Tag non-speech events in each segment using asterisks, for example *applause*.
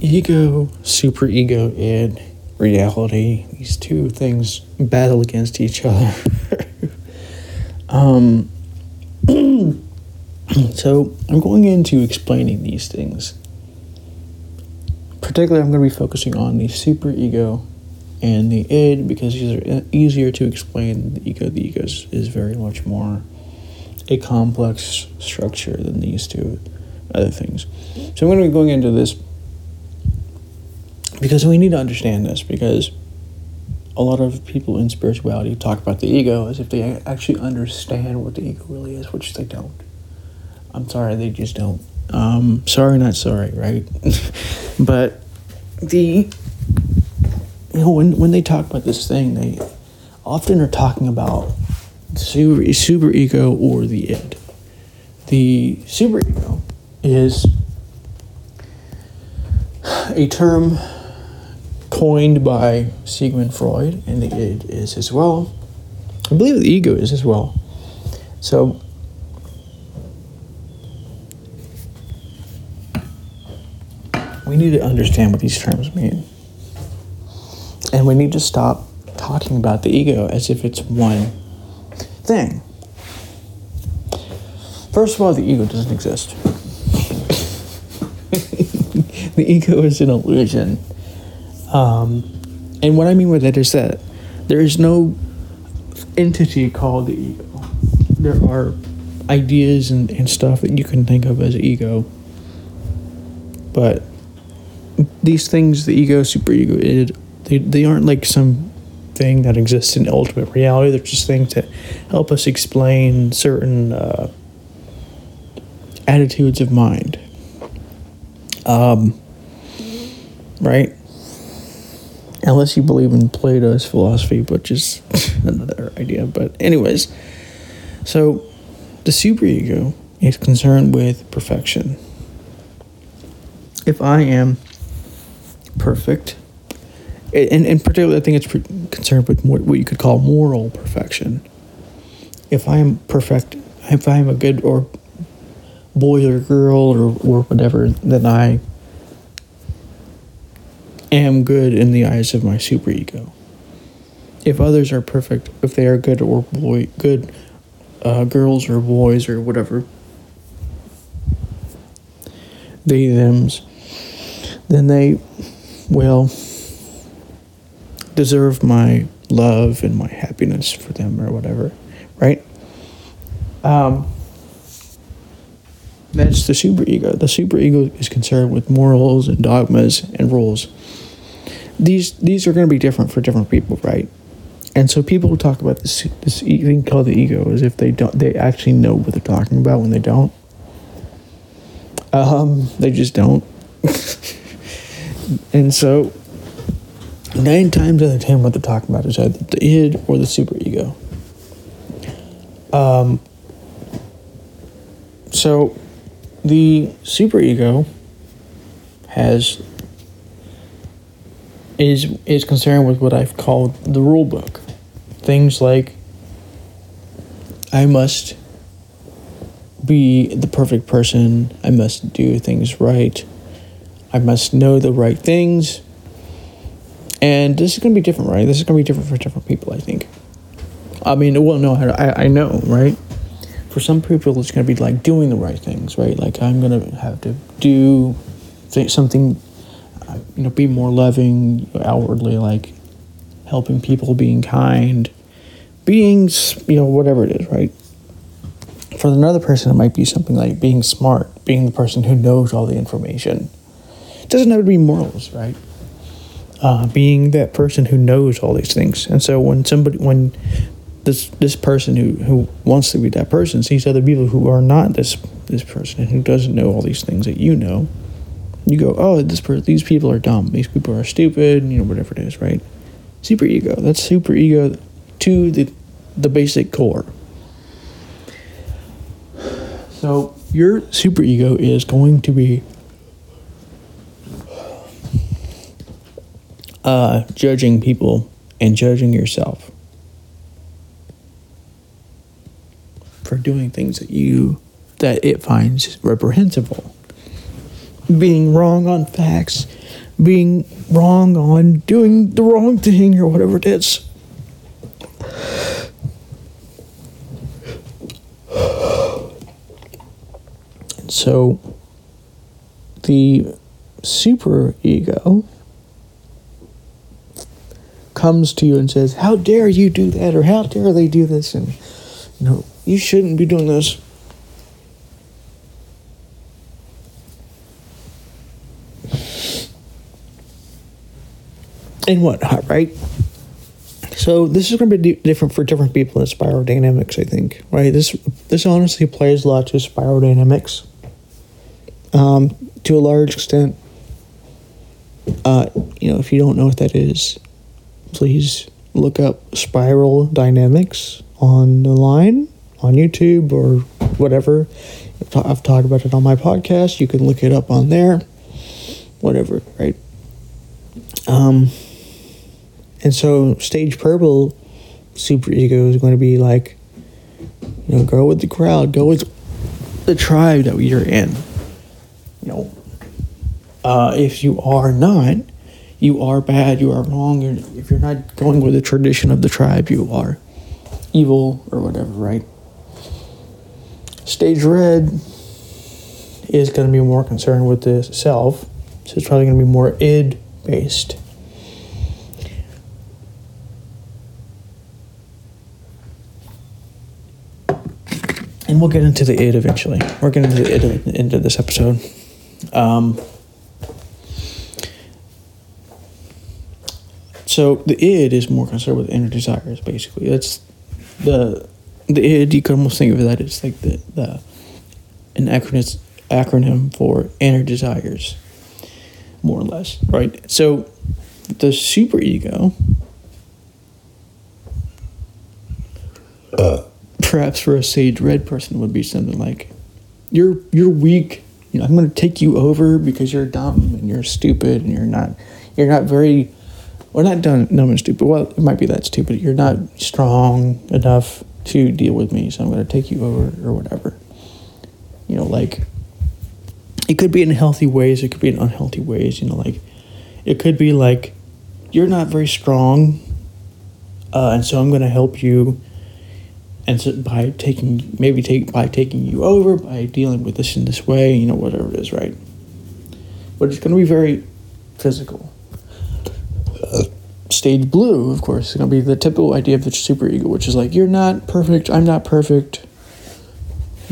ego, super ego, and reality, these two things battle against each other. *laughs* um, *clears throat* so I'm going into explaining these things. Particularly, I'm going to be focusing on the super ego and the id because these are easier to explain. The ego, the ego is, is very much more a complex structure than these two other things. So I'm going to be going into this because we need to understand this because a lot of people in spirituality talk about the ego as if they actually understand what the ego really is, which they don't. I'm sorry, they just don't. Um, sorry, not sorry, right? *laughs* but the you know when when they talk about this thing, they often are talking about super, super ego or the id. The super ego is a term coined by Sigmund Freud, and the id is as well. I believe the ego is as well. So, we need to understand what these terms mean. And we need to stop talking about the ego as if it's one thing. First of all, the ego doesn't exist. *laughs* the ego is an illusion. Um, and what I mean by that is that there is no entity called the ego. There are ideas and, and stuff that you can think of as ego. But these things, the ego, superego, it, they, they aren't like some thing that exists in ultimate reality. They're just things that help us explain certain uh, attitudes of mind. Um, right? Unless you believe in Plato's philosophy, which is *laughs* another idea. But, anyways, so the superego is concerned with perfection. If I am perfect, and, and particularly, I think it's concerned with what you could call moral perfection. If I am perfect, if I am a good or boy or girl or, or whatever, then I am good in the eyes of my superego. If others are perfect, if they are good or boy, good uh, girls or boys or whatever, they them's, then they will deserve my love and my happiness for them or whatever, right? Um, that's the superego. The superego is concerned with morals and dogmas and rules. These these are going to be different for different people, right? And so people who talk about this this thing called the ego as if they don't they actually know what they're talking about when they don't. Um, they just don't. *laughs* and so nine times out of ten, what they're talking about is either the id or the superego. Um, so, the superego has is is concerned with what I've called the rule book. Things like I must be the perfect person. I must do things right. I must know the right things. And this is going to be different, right? This is going to be different for different people, I think. I mean, well, no, I, I know, right? For some people, it's going to be like doing the right things, right? Like, I'm going to have to do something, uh, you know, be more loving outwardly, like helping people, being kind, being, you know, whatever it is, right? For another person, it might be something like being smart, being the person who knows all the information. It doesn't have to be morals, right? uh, being that person who knows all these things. And so when somebody when this this person who, who wants to be that person sees other people who are not this this person and who doesn't know all these things that you know, you go, oh, this per- these people are dumb. These people are stupid. You know, whatever it is, right? Super ego. That's super ego to the the basic core. So your super ego is going to be uh, judging people and judging yourself for doing things that you that it finds reprehensible being wrong on facts being wrong on doing the wrong thing or whatever it is. So the super ego comes to you and says, How dare you do that? Or how dare they do this? And, you know, you shouldn't be doing this. And whatnot, right? So this is going to be different for different people in spiral dynamics, I think, right? This this honestly plays a lot to spiral dynamics. Um, to a large extent, uh, you know, if you don't know what that is, please look up spiral dynamics on the line on YouTube or whatever. I've talked about it on my podcast. You can look it up on there, whatever, right? Um, and so stage purple super ego is going to be like, you know, go with the crowd, go with the tribe that you're in. You know, uh, if you are not, you are bad, you are wrong. You're, if you're not going with the tradition of the tribe, you are evil or whatever, right? Stage red is going to be more concerned with the self, so it's probably going to be more id based. And we'll get into the id eventually. We're getting into the id into this episode. Um, so the id is more concerned with inner desires, basically. That's the the id. You can almost think of that as like the the an acronym acronym for inner desires, more or less, right? So the super ego. Uh, perhaps for a stage red person would be something like, "You're you're weak. You know, I'm going to take you over because you're dumb and you're stupid and you're not you're not very or not dumb, dumb and stupid. Well, it might be that stupid. You're not strong enough to deal with me, so I'm going to take you over or whatever. You know, like it could be in healthy ways. It could be in unhealthy ways. You know, like it could be like you're not very strong, uh, and so I'm going to help you. And so by taking maybe take by taking you over by dealing with this in this way, you know, whatever it is, right? But it's going to be very physical stage blue, of course, is going to be the typical idea of the super ego, which is like, you're not perfect, I'm not perfect.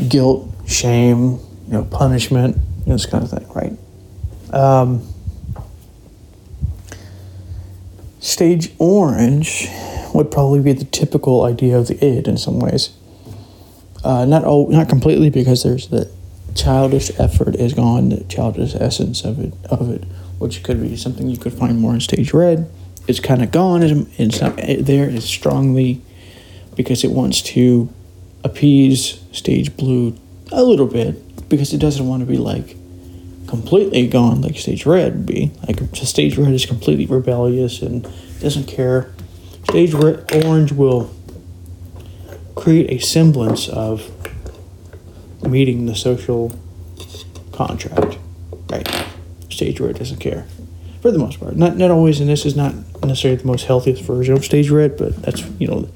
Guilt, shame, you know, punishment, you know, this kind of thing, right? Um, stage orange would probably be the typical idea of the id in some ways. Uh, not all, not completely because there's the childish effort is gone, the childish essence of it, of it, which could be something you could find more in stage red it's kind of gone. It's not there. It's strongly because it wants to appease stage blue a little bit because it doesn't want to be like completely gone like stage red would be. Like stage red is completely rebellious and doesn't care. Stage orange will create a semblance of meeting the social contract. Right. Stage red doesn't care for the most part. Not not always, and this is not necessarily the most healthiest version of stage red, but that's you know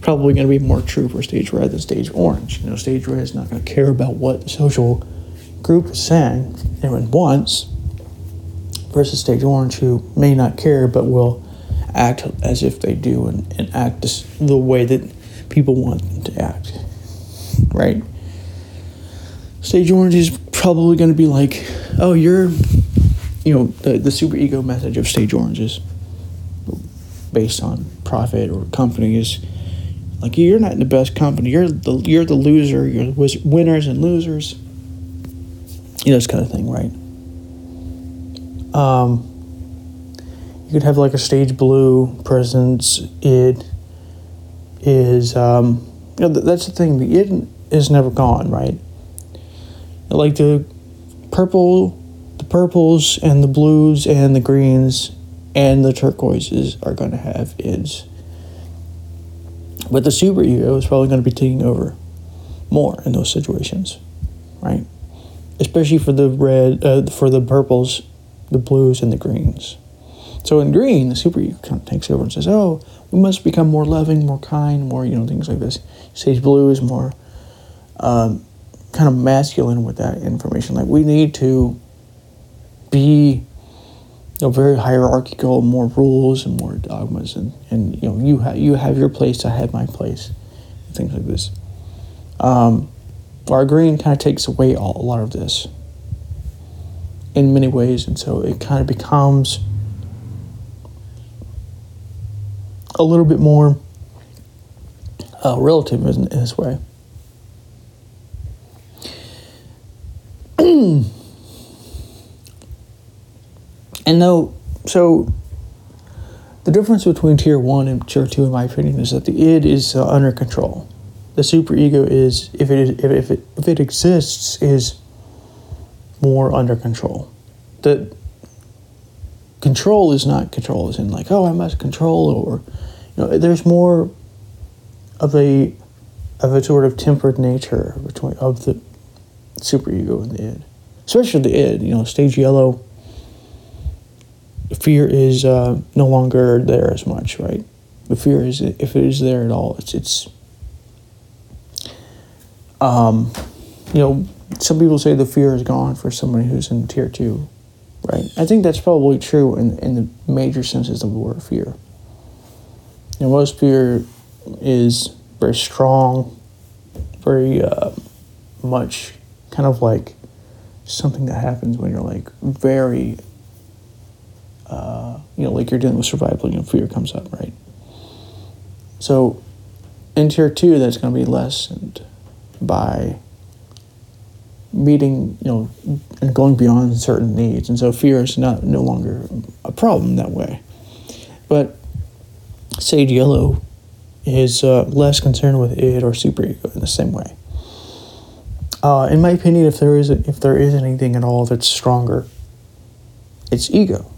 probably going to be more true for stage red than stage orange. You know, stage red is not going to care about what the social group is saying and wants, versus stage orange who may not care but will act as if they do and, and act the way that people want them to act. Right? Stage orange is probably going to be like, oh, you're you know, the, the super ego message of stage oranges based on profit or company is like you're not in the best company. You're the you're the loser. You're the winners and losers. You know, this kind of thing, right? Um, you could have like a stage blue presence. It is, um, you know, that's the thing. The id is never gone, right? Like the purple the purples and the blues and the greens and the turquoises are going to have ids. But the super ego is probably going to be taking over more in those situations, right? Especially for the red, uh, for the purples the blues, and the greens. So in green, the super superego kind of takes over and says, "Oh, we must become more loving, more kind, more you know things like this." Stage blue is more um, kind of masculine with that information. Like we need to be you know, very hierarchical, more rules and more dogmas, and, and you know you have you have your place, I have my place, things like this. Um, our green kind of takes away all, a lot of this in many ways, and so it kind of becomes a little bit more uh, relative in, in this way. *clears throat* And though, so the difference between tier one and tier two, in my opinion, is that the id is uh, under control. The superego is, if it, is, if, if, it, if it exists, is more under control. The control is not control, as in like, oh, I must control, or know, there's more of a of a sort of tempered nature between of the superego and the id, especially the id. You know, stage yellow fear is uh, no longer there as much, right? The fear is, if it is there at all, it's it's. Um, you know, some people say the fear is gone for somebody who's in tier two, right? I think that's probably true in in the major senses of the word fear. You know, most fear is very strong, very uh, much kind of like something that happens when you're like very uh, you know, like you're dealing with survival, you know, fear comes up, right? So in tier two, that's going to be lessened by meeting, you know, and going beyond certain needs. And so fear is not no longer a problem that way. But Stage Yellow is uh, less concerned with id or superego in the same way. Uh, in my opinion, if there is if there is anything at all that's stronger, it's ego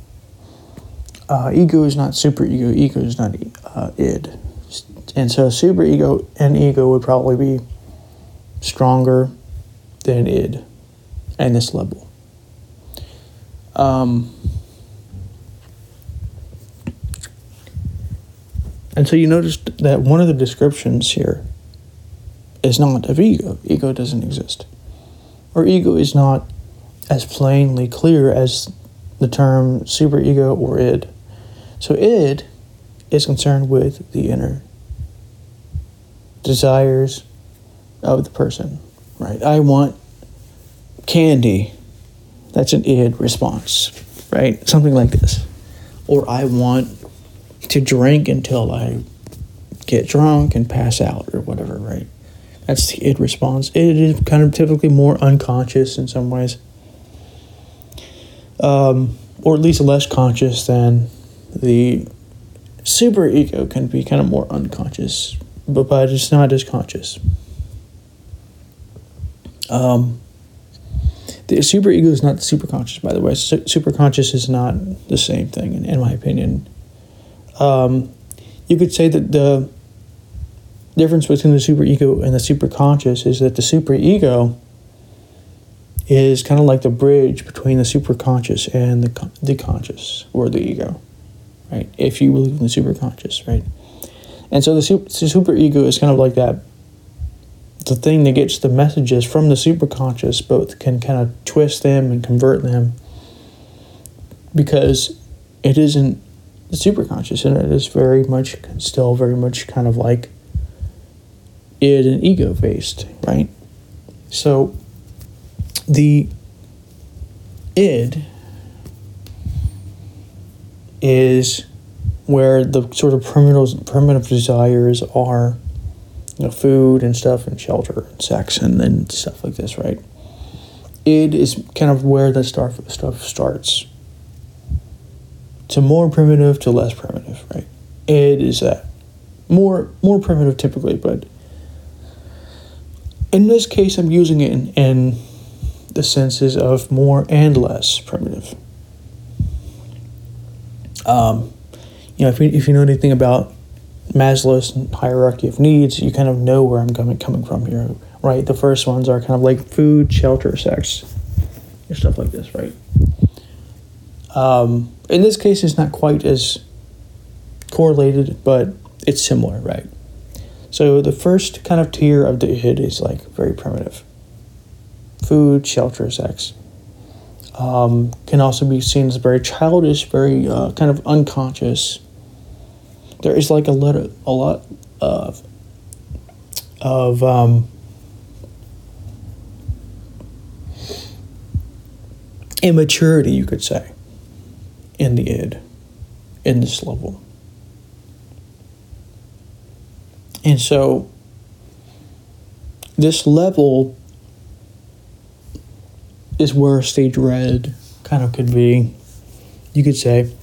uh, ego is not super ego, is not uh, id. And so super ego and ego would probably be stronger than id at this level. Um, and so you notice that one of the descriptions here is not of ego. Ego doesn't exist. Or ego is not as plainly clear as the term superego or id. So id is concerned with the inner desires of the person, right? I want candy. That's an id response, right? Something like this. Or I want to drink until I get drunk and pass out or whatever, right? That's the id response. It is kind of typically more unconscious in some ways, um, or at least less conscious than the super ego can be kind of more unconscious, but, but it's not as conscious. Um, the super ego is not super conscious, by the way. super conscious is not the same thing, in, in my opinion. Um, you could say that the difference between the super ego and the super conscious is that the super ego is kind of like the bridge between the super conscious and the, the conscious or the ego right? If you believe in the superconscious, right? And so the super, the super ego is kind of like that the thing that gets the messages from the superconscious, but can kind of twist them and convert them because it isn't the superconscious and it is very much still very much kind of like id and ego based, right? So the id is where the sort of primitive primitive desires are, you know, food and stuff and shelter and sex and, and stuff like this, right? It is kind of where the stuff stuff starts. To more primitive to less primitive, right? It is that more more primitive typically, but in this case, I'm using it in, in the senses of more and less primitive. Um, you know, if you, if you know anything about Maslow's hierarchy of needs, you kind of know where I'm coming coming from here, right? The first ones are kind of like food, shelter, sex, and stuff like this, right? Um, in this case, it's not quite as correlated, but it's similar, right? So the first kind of tier of the id is like very primitive food, shelter, sex. Um, can also be seen as very childish, very uh, kind of unconscious. There is like a lot of, a lot of of um, immaturity, you could say, in the id, in this level. And so, this level is where stage red kind of could be, you could say.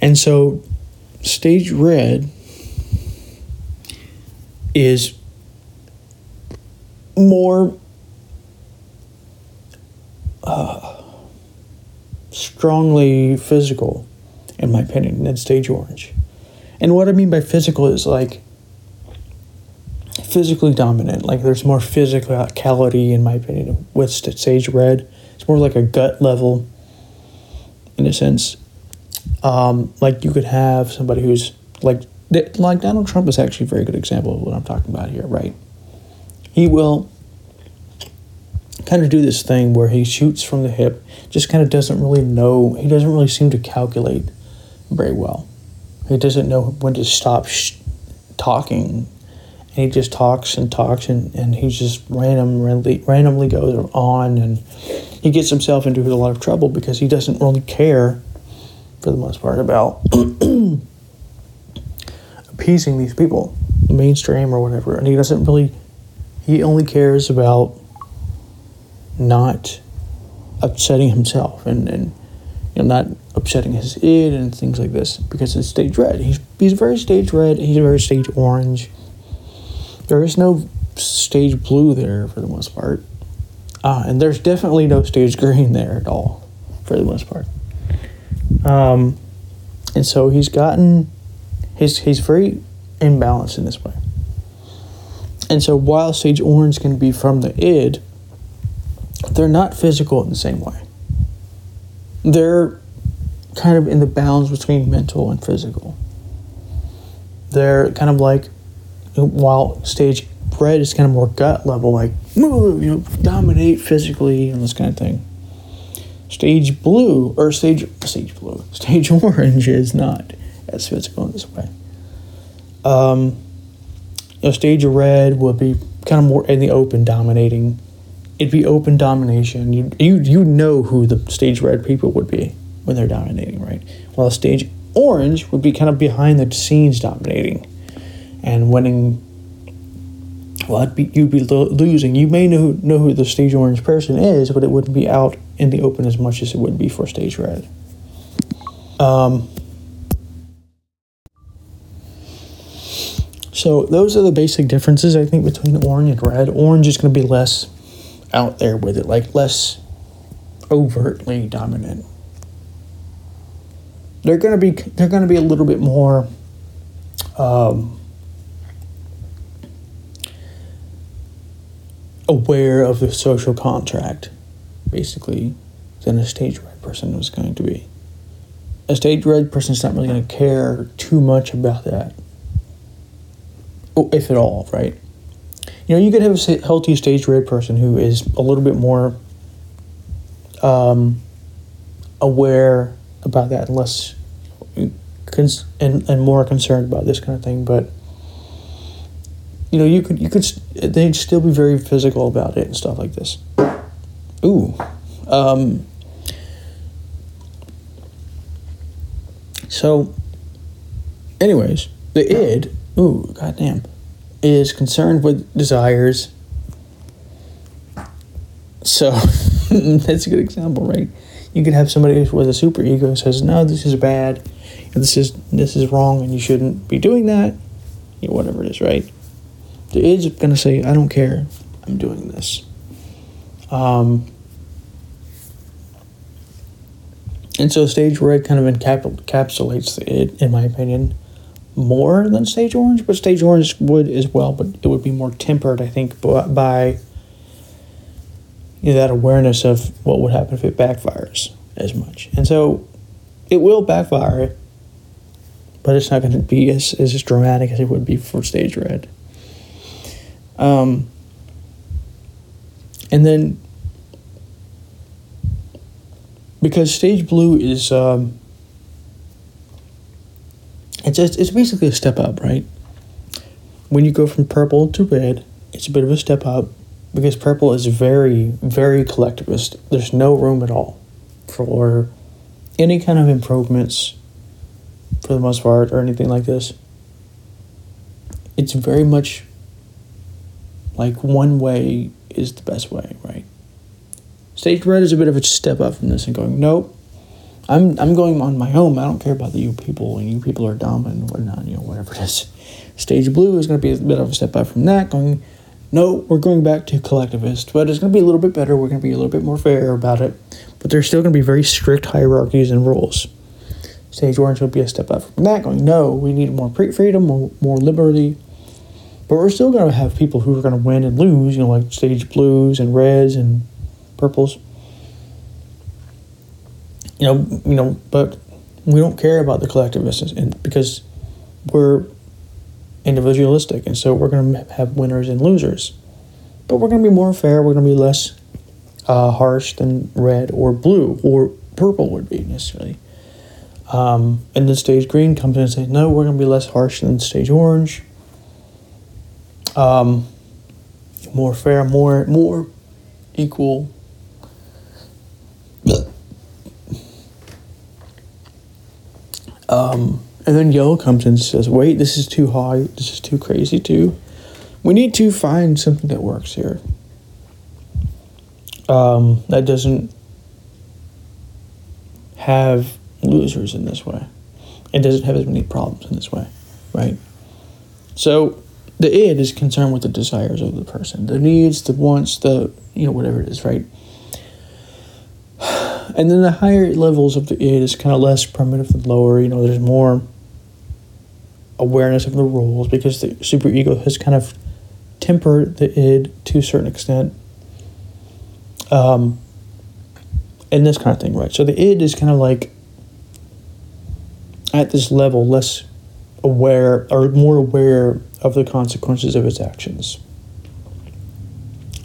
And so, stage red is more uh, strongly physical, in my opinion, than stage orange. And what I mean by physical is like physically dominant. Like there's more physicality, in my opinion, with stage red. It's more like a gut level, in a sense. Um, like you could have somebody who's like like Donald Trump is actually a very good example of what I'm talking about here, right? He will kind of do this thing where he shoots from the hip, just kind of doesn't really know, he doesn't really seem to calculate very well. He doesn't know when to stop sh- talking. And he just talks and talks, and, and he just randomly, randomly goes on, and he gets himself into a lot of trouble because he doesn't really care, for the most part, about *clears throat* appeasing these people, mainstream or whatever. And he doesn't really, he only cares about not upsetting himself and, and you know, not upsetting his id and things like this because it's stage red. He's, he's very stage red, he's very stage orange. There is no stage blue there for the most part. Uh, and there's definitely no stage green there at all for the most part. Um, and so he's gotten, he's, he's very imbalanced in this way. And so while stage orange can be from the id, they're not physical in the same way. They're kind of in the balance between mental and physical. They're kind of like, while stage red is kind of more gut level, like move, you know, dominate physically and this kind of thing. Stage blue or stage stage blue, *laughs* stage orange is not as physical in this way. Um, you know, stage red would be kind of more in the open, dominating it'd be open domination. You you you know who the stage red people would be when they're dominating, right? While stage orange would be kind of behind the scenes dominating and winning. Well, be, you'd be lo- losing. You may know know who the stage orange person is, but it wouldn't be out in the open as much as it would be for stage red. Um. So those are the basic differences I think between orange and red. Orange is going to be less out there with it, like less overtly dominant. They're gonna be they're gonna be a little bit more um, aware of the social contract, basically, than a stage red person was going to be. A stage red person's not really to care too much about that, if at all, right? You know, you could have a healthy stage red person who is a little bit more um, aware about that, and less cons- and and more concerned about this kind of thing. But you know, you could you could they'd still be very physical about it and stuff like this. Ooh. Um, so, anyways, the id. Ooh, goddamn is concerned with desires. So *laughs* that's a good example, right? You could have somebody with a super ego says, "No, this is bad. This is this is wrong, and you shouldn't be doing that." You know, whatever it is, right? The id's gonna say, "I don't care. I'm doing this." Um, and so stage red kind of encapsulates the id, in my opinion more than stage orange, but stage orange would as well, but it would be more tempered, I think, by you know, that awareness of what would happen if it backfires as much. And so it will backfire, but it's not going to be as, as dramatic as it would be for stage red. Um, and then because stage blue is um, it's just, it's basically a step up, right? When you go from purple to red, it's a bit of a step up because purple is very very collectivist. There's no room at all for any kind of improvements for the most part or anything like this. It's very much like one way is the best way, right? Stage red is a bit of a step up from this and going, nope, I'm I'm going on my own. I don't care about the you people and you people are dumb and whatnot, you know, whatever it is. Stage blue is going to be a bit of a step up from that, going, no, we're going back to collectivist, but it's going to be a little bit better. We're going to be a little bit more fair about it, but there's still going to be very strict hierarchies and rules. Stage orange will be a step up from that, going, no, we need more freedom, more, more liberty, but we're still going to have people who are going to win and lose, you know, like stage blues and reds and purples. You know, you know, but we don't care about the collectivists and because we're individualistic, and so we're going to have winners and losers. But we're going to be more fair. We're going to be less uh, harsh than red or blue or purple would be necessarily. Um, and then stage green comes in and says, no, we're going to be less harsh than stage orange. Um, more fair, more more equal. Um, and then yellow comes in and says, wait, this is too high. This is too crazy, too. We need to find something that works here. Um, that doesn't have losers in this way. It doesn't have as many problems in this way, right? So the id is concerned with the desires of the person, the needs, the wants, the, you know, whatever it is, right? And then the higher levels of the id is kind of less primitive than lower. You know, there's more awareness of the rules because the superego has kind of tempered the id to a certain extent. Um, and this kind of thing, right? So the id is kind of like at this level less aware or more aware of the consequences of its actions.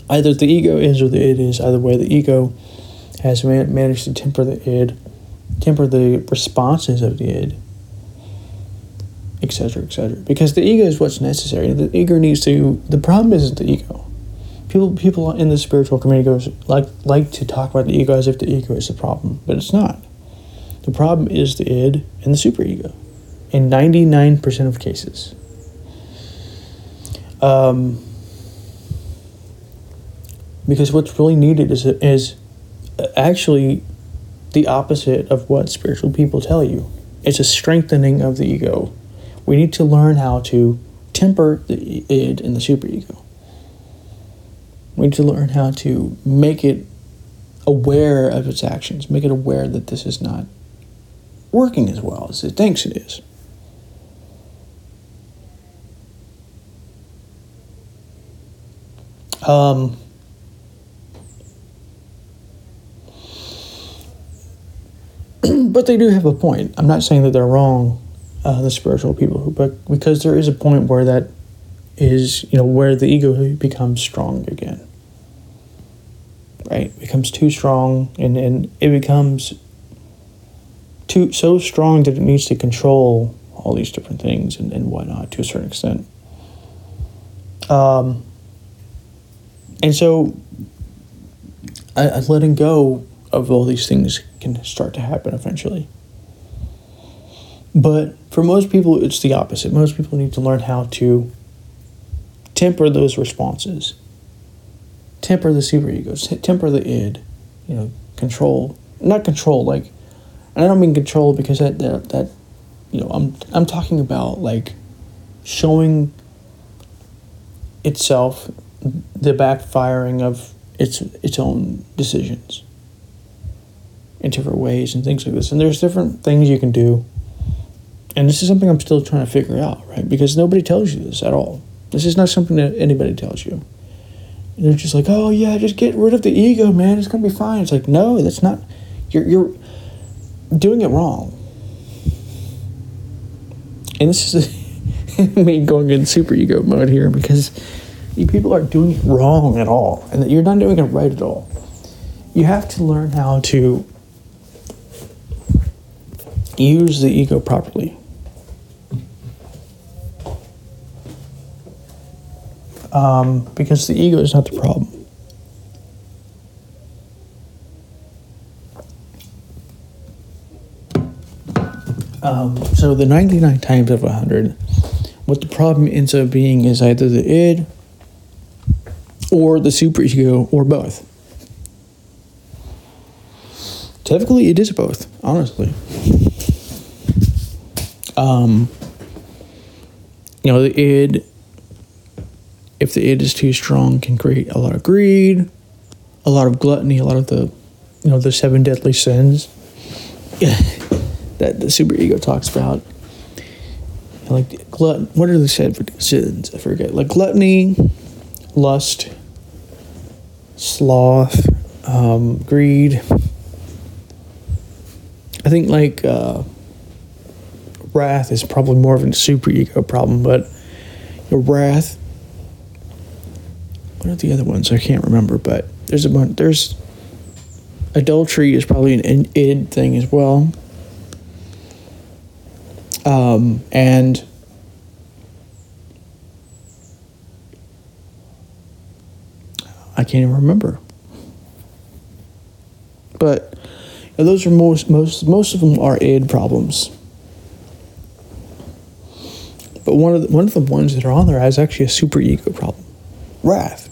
Either the ego is or the id is, either way, the ego has man- managed to temper the id, temper the responses of the id etc., etc. Because the ego is what's necessary. The ego needs to. The problem isn't the ego. People, people in the spiritual community goes like like to talk about the ego as if the ego is the problem, but it's not. The problem is the id and the superego, in ninety nine percent of cases. Um, because what's really needed is is actually the opposite of what spiritual people tell you. It's a strengthening of the ego we need to learn how to temper the id and the superego. We need to learn how to make it aware of its actions, make it aware that this is not working as well as it thinks it is. Um, *clears throat* but they do have a point. I'm not saying that they're wrong uh, the spiritual people but because there is a point where that is, you know, where the ego becomes strong again. Right? It becomes too strong and, and it becomes too so strong that it needs to control all these different things and, and whatnot to a certain extent. Um, and so I, letting go of all these things can start to happen eventually. But for most people, it's the opposite. Most people need to learn how to temper those responses, temper the superegos, temper the id, you know, control, not control, like, and I don't mean control because that, that, that you know, I'm, I'm talking about like showing itself the backfiring of its its own decisions in different ways and things like this. And there's different things you can do and this is something I'm still trying to figure out, right? Because nobody tells you this at all. This is not something that anybody tells you. And they're just like, oh yeah, just get rid of the ego, man. It's gonna be fine. It's like, no, that's not. You're you're doing it wrong. And this is *laughs* me going in super ego mode here because you people aren't doing it wrong at all, and you're not doing it right at all. You have to learn how to use the ego properly. Um, because the ego is not the problem. Um, so the 99 times of 100, what the problem ends up being is either the id or the superego or both. Typically, it is both, honestly. Um, you know, the id, if the id is too strong, can create a lot of greed, a lot of gluttony, a lot of the, you know, the seven deadly sins *laughs* that the superego talks about. Like glut, what are the seven sins? I forget. Like gluttony, lust, sloth, um, greed. I think like uh, wrath is probably more of a super ego problem, but your wrath. What are the other ones? I can't remember, but there's a bunch. There's adultery is probably an id thing as well. Um, and I can't even remember. But those are most most most of them are id problems. But one of the, one of the ones that are on there is actually a super ego problem, wrath.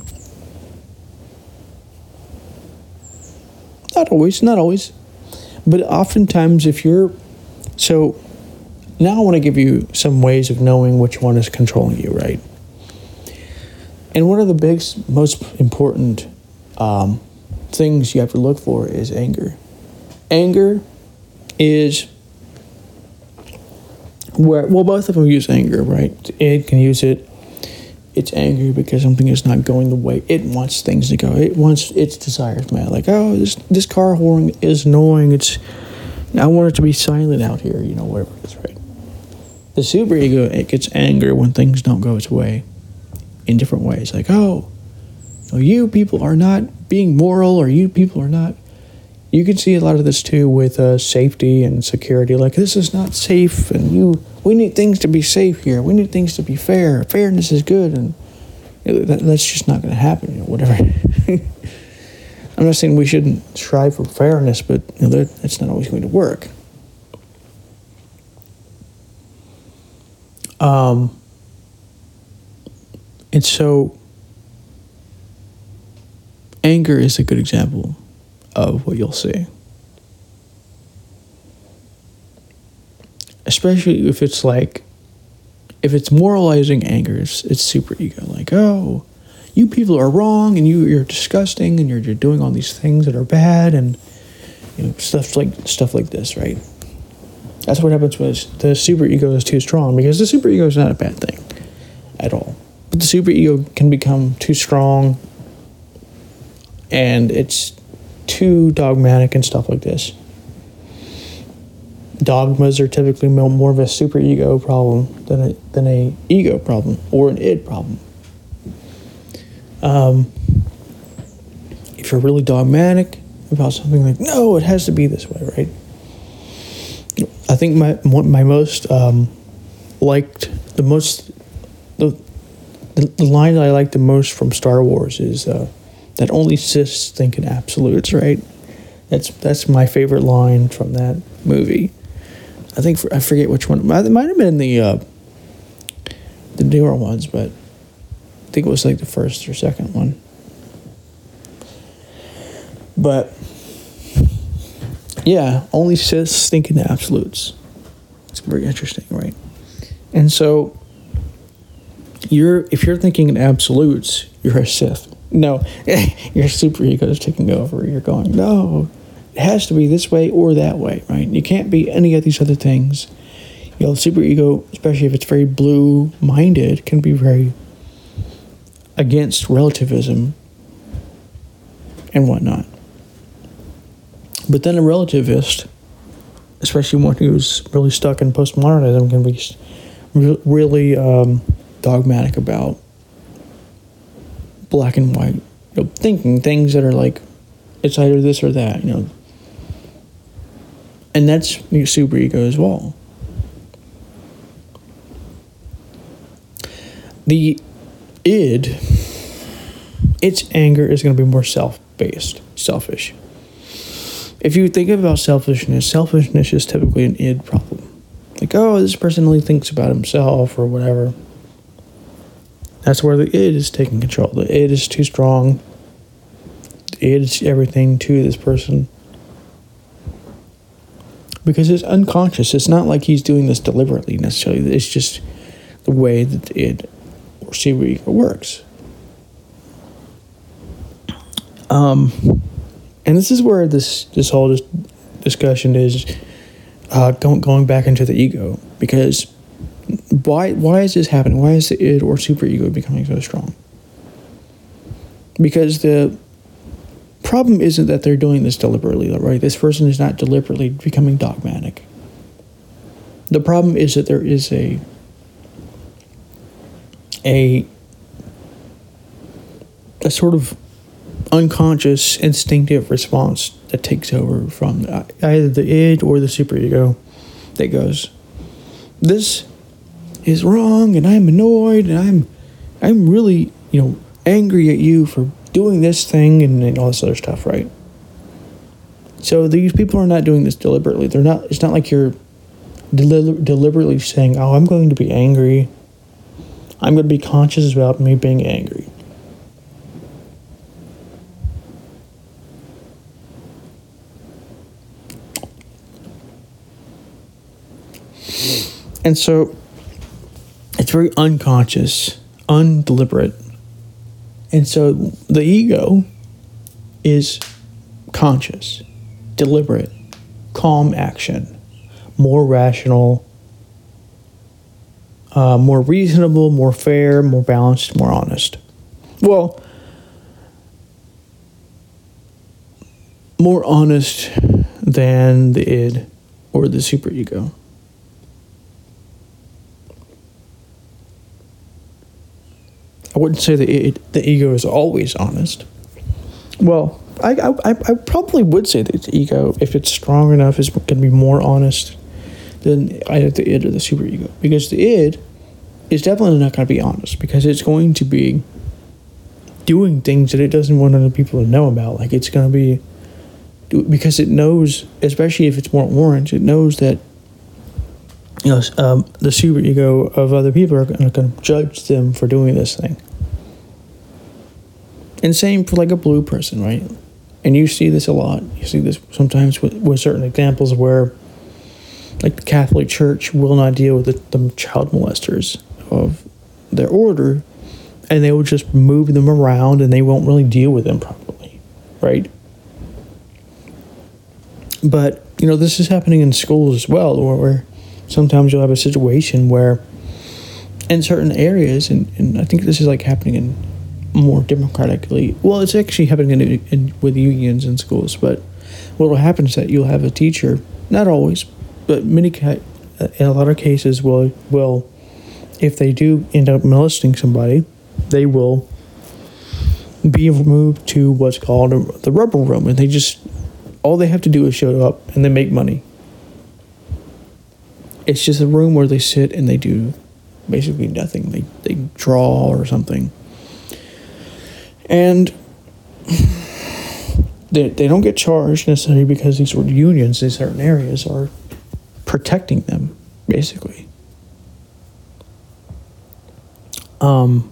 Not always, not always, but oftentimes if you're so. Now I want to give you some ways of knowing which one is controlling you, right? And one of the biggest, most important um, things you have to look for is anger. Anger is where, well, both of them use anger, right? It can use it. It's angry because something is not going the way it wants things to go. It wants its desires met. Like, oh, this this car horn is annoying. It's, I want it to be silent out here. You know, whatever it is, right? The super ego it gets anger when things don't go its way in different ways. Like, oh, you people are not being moral, or you people are not. You can see a lot of this too with uh, safety and security. Like, this is not safe, and you. We need things to be safe here. We need things to be fair. Fairness is good, and that, that's just not going to happen. You know, whatever. *laughs* I'm not saying we shouldn't strive for fairness, but you know, that's not always going to work. Um, and so, anger is a good example of what you'll see. Especially if it's like, if it's moralizing anger, it's, it's super ego. Like, oh, you people are wrong and you, you're disgusting and you're, you're doing all these things that are bad and you know, stuff like stuff like this, right? That's what happens when the super ego is too strong because the super ego is not a bad thing at all. But the super ego can become too strong and it's too dogmatic and stuff like this. Dogmas are typically more of a super ego problem than a, than a ego problem or an id problem. Um, if you're really dogmatic about something like, no, it has to be this way, right? I think my my most um, liked the most the, the, line that I like the most from Star Wars is uh, that only Siths think in absolutes, right? That's that's my favorite line from that movie. I think for, I forget which one. It might have been the uh, the newer ones, but I think it was like the first or second one. But yeah, only Siths think in absolutes. It's very interesting, right? And so you're if you're thinking in absolutes, you're a Sith. No, *laughs* your super ego is taking over. You're going, no, it has to be this way or that way, right? You can't be any of these other things. You know, super ego, especially if it's very blue minded, can be very against relativism and whatnot. But then a relativist especially one who's really stuck in postmodernism, can be really um, dogmatic about black and white, you know, thinking things that are like it's either this or that, you know. And that's your super ego as well. The id, its anger is going to be more self based, selfish. If you think about selfishness, selfishness is typically an id problem. Like, oh, this person only thinks about himself or whatever. That's where the id is taking control. The id is too strong. The id is everything to this person. Because it's unconscious. It's not like he's doing this deliberately necessarily. It's just the way that the id or super works. Um, and this is where this this whole discussion is uh, going back into the ego because why why is this happening? Why is the id or super ego becoming so strong? Because the problem isn't that they're doing this deliberately, right? This person is not deliberately becoming dogmatic. The problem is that there is a a a sort of unconscious instinctive response that takes over from uh, either the id or the superego that goes this is wrong and i'm annoyed and i'm i'm really you know angry at you for doing this thing and, and all this other stuff right? So these people are not doing this deliberately. They're not it's not like you're deli- deliberately saying oh i'm going to be angry. I'm going to be conscious about me being angry. And so very unconscious, undeliberate. And so the ego is conscious, deliberate, calm action, more rational, uh, more reasonable, more fair, more balanced, more honest. Well, more honest than the id or the superego. I wouldn't say that it, the ego is always honest. Well, I, I, I probably would say that the ego, if it's strong enough, is going to be more honest than either the id or the superego. Because the id is definitely not going to be honest because it's going to be doing things that it doesn't want other people to know about. Like it's going to be because it knows, especially if it's more orange, it knows that you know um, the super ego of other people are going to judge them for doing this thing. And same for like a blue person, right? And you see this a lot. You see this sometimes with, with certain examples where, like, the Catholic Church will not deal with the, the child molesters of their order, and they will just move them around and they won't really deal with them properly, right? But, you know, this is happening in schools as well, where, where sometimes you'll have a situation where, in certain areas, and, and I think this is like happening in more democratically. Well, it's actually happening in, in, with unions in schools, but what will happen is that you'll have a teacher, not always, but many uh, in a lot of cases will will if they do end up molesting somebody, they will be moved to what's called the rubber room, and they just all they have to do is show up and they make money. It's just a room where they sit and they do basically nothing. They they draw or something and they, they don't get charged necessarily because these unions in certain areas are protecting them, basically. Um,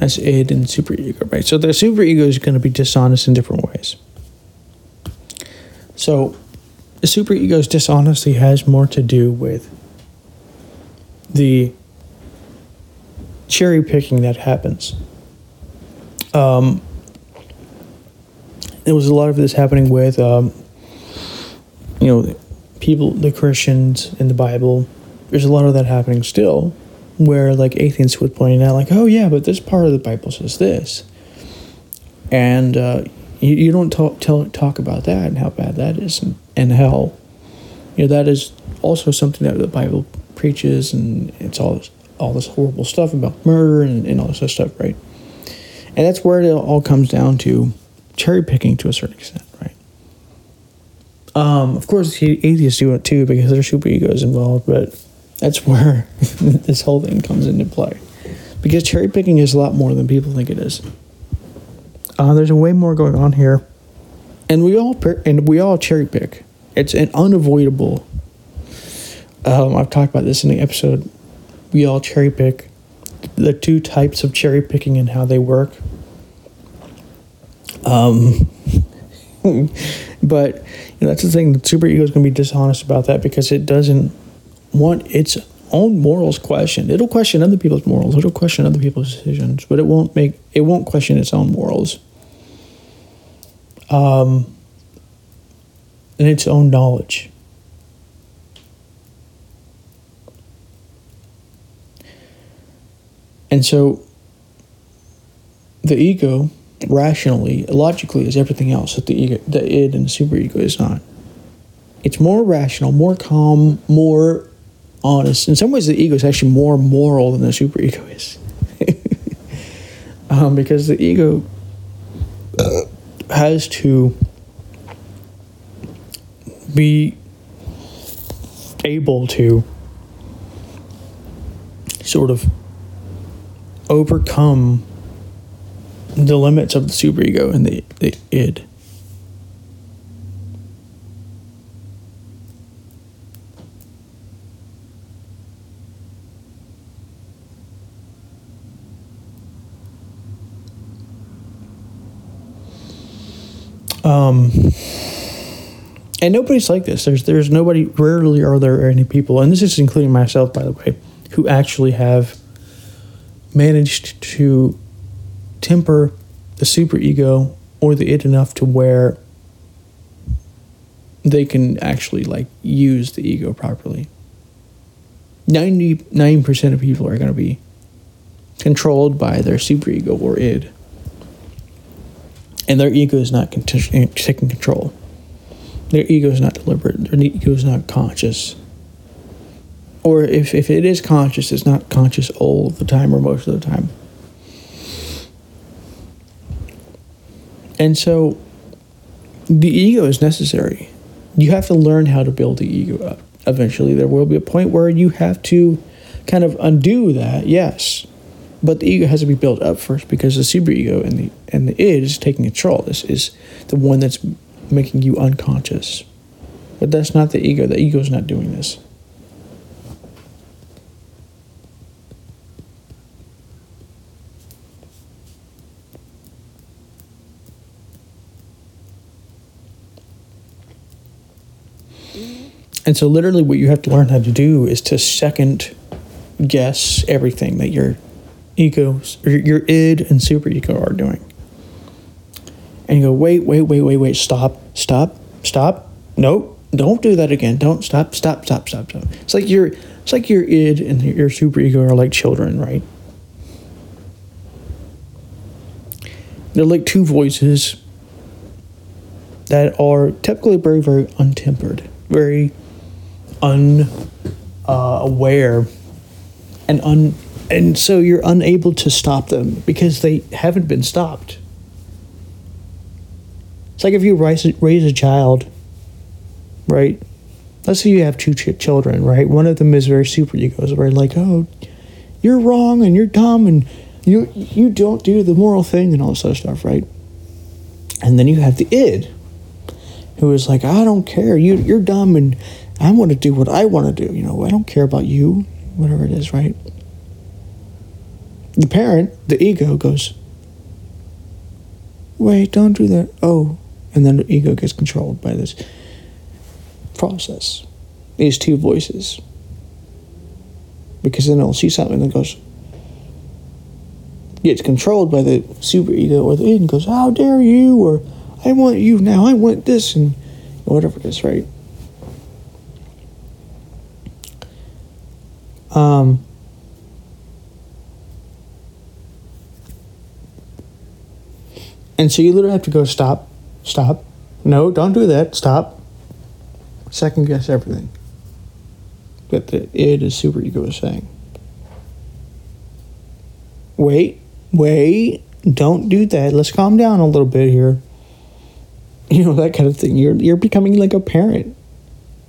as id and super ego, right? So the super ego is going to be dishonest in different ways. So the super ego's dishonesty has more to do with the cherry picking that happens. Um, there was a lot of this happening with, um, you know, people, the Christians in the Bible. There's a lot of that happening still, where like atheists would point out, like, oh yeah, but this part of the Bible says this, and uh, you, you don't talk tell, talk about that and how bad that is, and, and hell. You know, that is also something that the Bible preaches, and it's all all this horrible stuff about murder and, and all this other stuff, right? And that's where it all comes down to cherry picking to a certain extent, right? Um, of course, atheists do it too because their super egos involved, but that's where *laughs* this whole thing comes into play. Because cherry picking is a lot more than people think it is. Uh, there's way more going on here, and we all and we all cherry pick. It's an unavoidable. Um, I've talked about this in the episode. We all cherry pick. The two types of cherry picking and how they work. Um, *laughs* but you know, that's the thing. The super ego is going to be dishonest about that because it doesn't want its own morals questioned. It'll question other people's morals. It'll question other people's decisions, but it won't make it won't question its own morals. Um, and its own knowledge. And so the ego rationally, logically is everything else that the ego the id and the superego is not. It's more rational, more calm, more honest. In some ways the ego is actually more moral than the superego is. *laughs* um, because the ego has to be able to sort of overcome the limits of the superego and the, the id. Um, and nobody's like this. There's there's nobody. Rarely are there any people, and this is including myself, by the way, who actually have managed to temper the superego or the id enough to where they can actually like use the ego properly. 99% of people are going to be controlled by their superego or id. And their ego is not taking control. Their ego is not deliberate. Their ego is not conscious. Or if, if it is conscious, it's not conscious all the time or most of the time. And so the ego is necessary. You have to learn how to build the ego up. Eventually, there will be a point where you have to kind of undo that, yes. But the ego has to be built up first because the superego and the and the id is taking control. This is the one that's making you unconscious. But that's not the ego. The ego is not doing this. And so, literally, what you have to learn how to do is to second guess everything that your ego, your id and super ego are doing. And you go, wait, wait, wait, wait, wait, stop, stop, stop. Nope, don't do that again. Don't stop, stop, stop, stop, stop. It's like your, it's like your id and your super ego are like children, right? They're like two voices that are typically very, very untempered, very unaware uh, and un and so you're unable to stop them because they haven't been stopped. It's like if you raise, raise a child, right? Let's say you have two ch- children, right? One of them is very super egos, where like, oh, you're wrong and you're dumb and you you don't do the moral thing and all this other stuff, right? And then you have the id, who is like, I don't care, you you're dumb and I want to do what I want to do. You know, I don't care about you, whatever it is, right? The parent, the ego, goes, wait, don't do that. Oh. And then the ego gets controlled by this process, these two voices. Because then it'll see something that goes, gets controlled by the super ego or the ego goes, How dare you? Or I want you now, I want this, and whatever it is, right? Um, and so you literally have to go stop, stop. No, don't do that. Stop. second guess everything But the super ego is saying. Wait, wait, don't do that. Let's calm down a little bit here. You know, that kind of thing. You're you're becoming like a parent.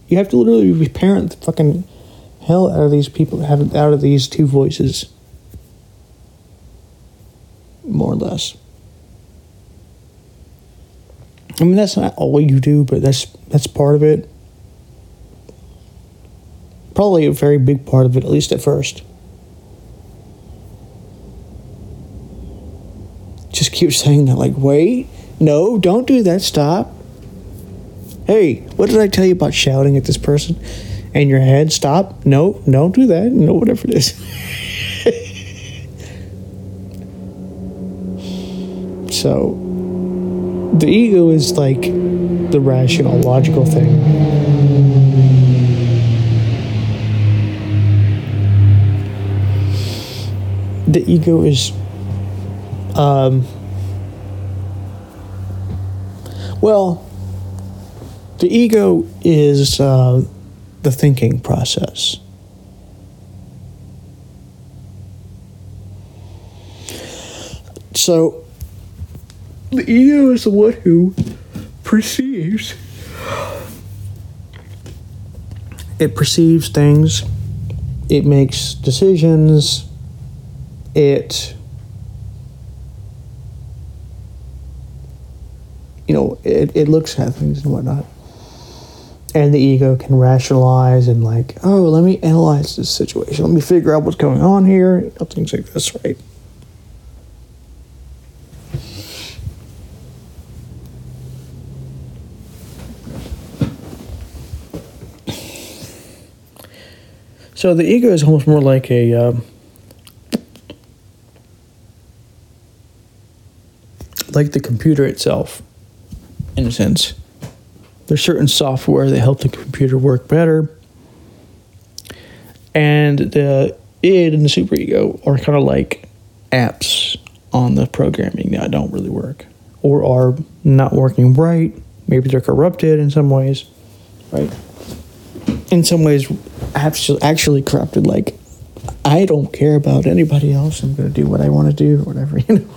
You have to literally be parent fucking hell out of these people, out of these two voices. More or less. I mean, that's not all you do, but that's that's part of it. Probably a very big part of it, at least at first. Just keep saying that, like, wait, no, don't do that, stop. Hey, what did I tell you about shouting at this person? And your head, stop, no, don't do that, no, whatever it is. *laughs* so, the ego is like the rational, logical thing. The ego is, um, well, the ego is uh, the thinking process. So, the ego is the one who perceives. It perceives things. It makes decisions. It, you know, it, it looks at things and whatnot. And the ego can rationalize and, like, oh, let me analyze this situation. Let me figure out what's going on here. Things like this, right? So the ego is almost more like a um, like the computer itself, in a sense. There's certain software that help the computer work better, and the id and the superego are kind of like apps on the programming that don't really work or are not working right. Maybe they're corrupted in some ways, right? In some ways, actually, corrupted. Like, I don't care about anybody else. I'm going to do what I want to do, or whatever, *laughs* you know.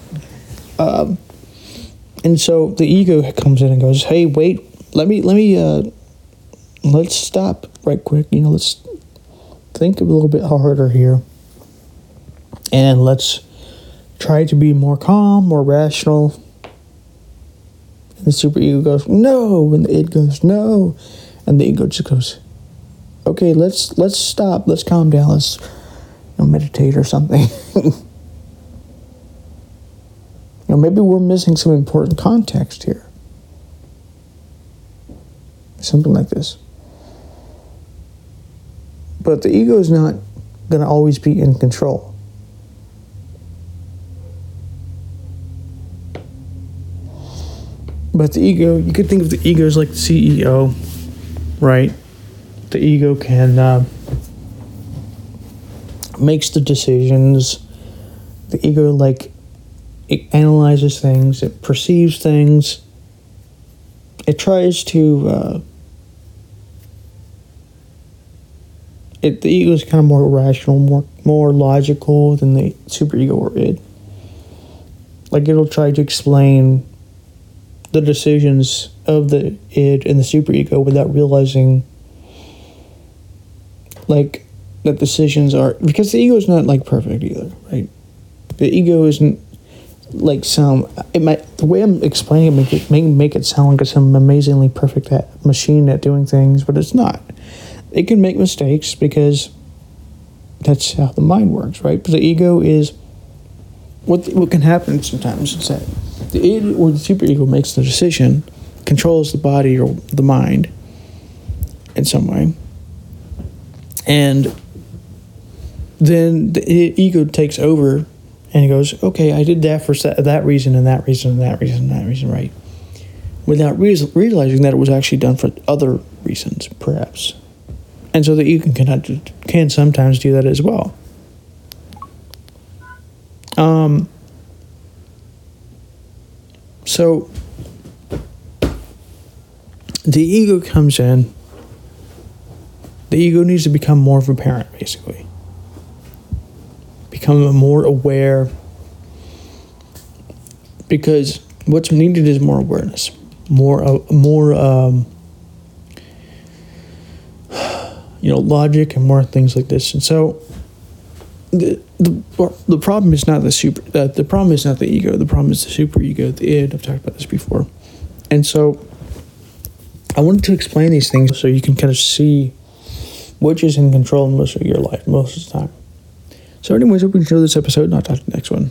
Um, and so the ego comes in and goes, "Hey, wait, let me, let me, uh, let's stop right quick. You know, let's think a little bit harder here, and let's try to be more calm, more rational." And the super ego goes, "No," and the id goes, "No," and the ego just goes, okay, let's let's stop, let's calm down, let's meditate or something. *laughs* you know, maybe we're missing some important context here. Something like this. But the ego is not going to always be in control. But the ego, you could think of the ego as like the CEO, right? the ego can uh, makes the decisions. The ego like it analyzes things, it perceives things. It tries to. Uh, it the ego is kind of more rational, more more logical than the superego or id. Like it'll try to explain the decisions of the id and the superego without realizing like that decisions are because the ego is not like perfect either, right? The ego isn't like some it might the way I'm explaining it make it make, make it sound like some amazingly perfect machine at doing things, but it's not. It can make mistakes because that's how the mind works, right? But the ego is what what can happen sometimes is that the id or the superego makes the decision, controls the body or the mind in some way, and then the ego takes over and goes, okay, I did that for that reason and that reason and that reason and that reason, right? Without re- realizing that it was actually done for other reasons, perhaps. And so that you can, can sometimes do that as well. Um, so the ego comes in The ego needs to become more of a parent, basically. Become more aware. Because what's needed is more awareness, more, uh, more, um, you know, logic and more things like this. And so, the the, the problem is not the super uh, the problem is not the ego. The problem is the super ego the id. I've talked about this before. And so i wanted to explain these things so you can kind of see which is in control most of your life most of the time. So anyways hope you enjoyed this episode and i'll talk to the next one